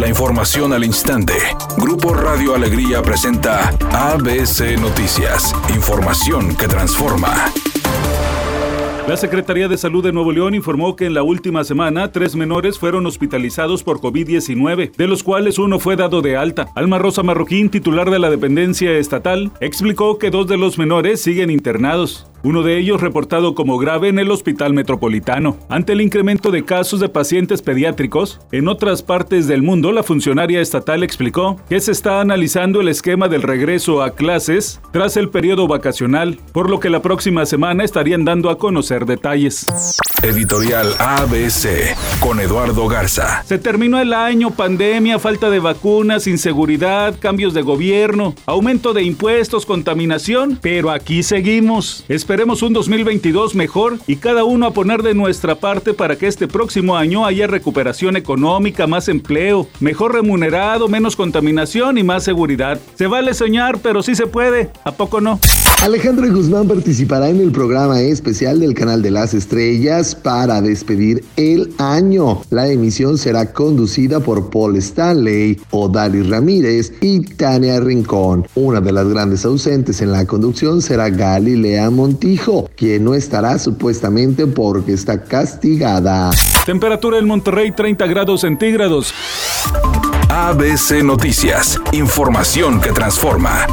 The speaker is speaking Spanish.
La información al instante. Grupo Radio Alegría presenta ABC Noticias. Información que transforma. La Secretaría de Salud de Nuevo León informó que en la última semana tres menores fueron hospitalizados por COVID-19, de los cuales uno fue dado de alta. Alma Rosa Marroquín, titular de la dependencia estatal, explicó que dos de los menores siguen internados uno de ellos reportado como grave en el Hospital Metropolitano. Ante el incremento de casos de pacientes pediátricos, en otras partes del mundo la funcionaria estatal explicó que se está analizando el esquema del regreso a clases tras el periodo vacacional, por lo que la próxima semana estarían dando a conocer detalles. Editorial ABC con Eduardo Garza. Se terminó el año, pandemia, falta de vacunas, inseguridad, cambios de gobierno, aumento de impuestos, contaminación, pero aquí seguimos. Esperemos un 2022 mejor y cada uno a poner de nuestra parte para que este próximo año haya recuperación económica, más empleo, mejor remunerado, menos contaminación y más seguridad. Se vale soñar, pero sí se puede. ¿A poco no? Alejandro Guzmán participará en el programa especial del Canal de las Estrellas para despedir el año. La emisión será conducida por Paul Stanley, Odali Ramírez y Tania Rincón. Una de las grandes ausentes en la conducción será Galilea Montijo, quien no estará supuestamente porque está castigada. Temperatura en Monterrey 30 grados centígrados. ABC Noticias, información que transforma.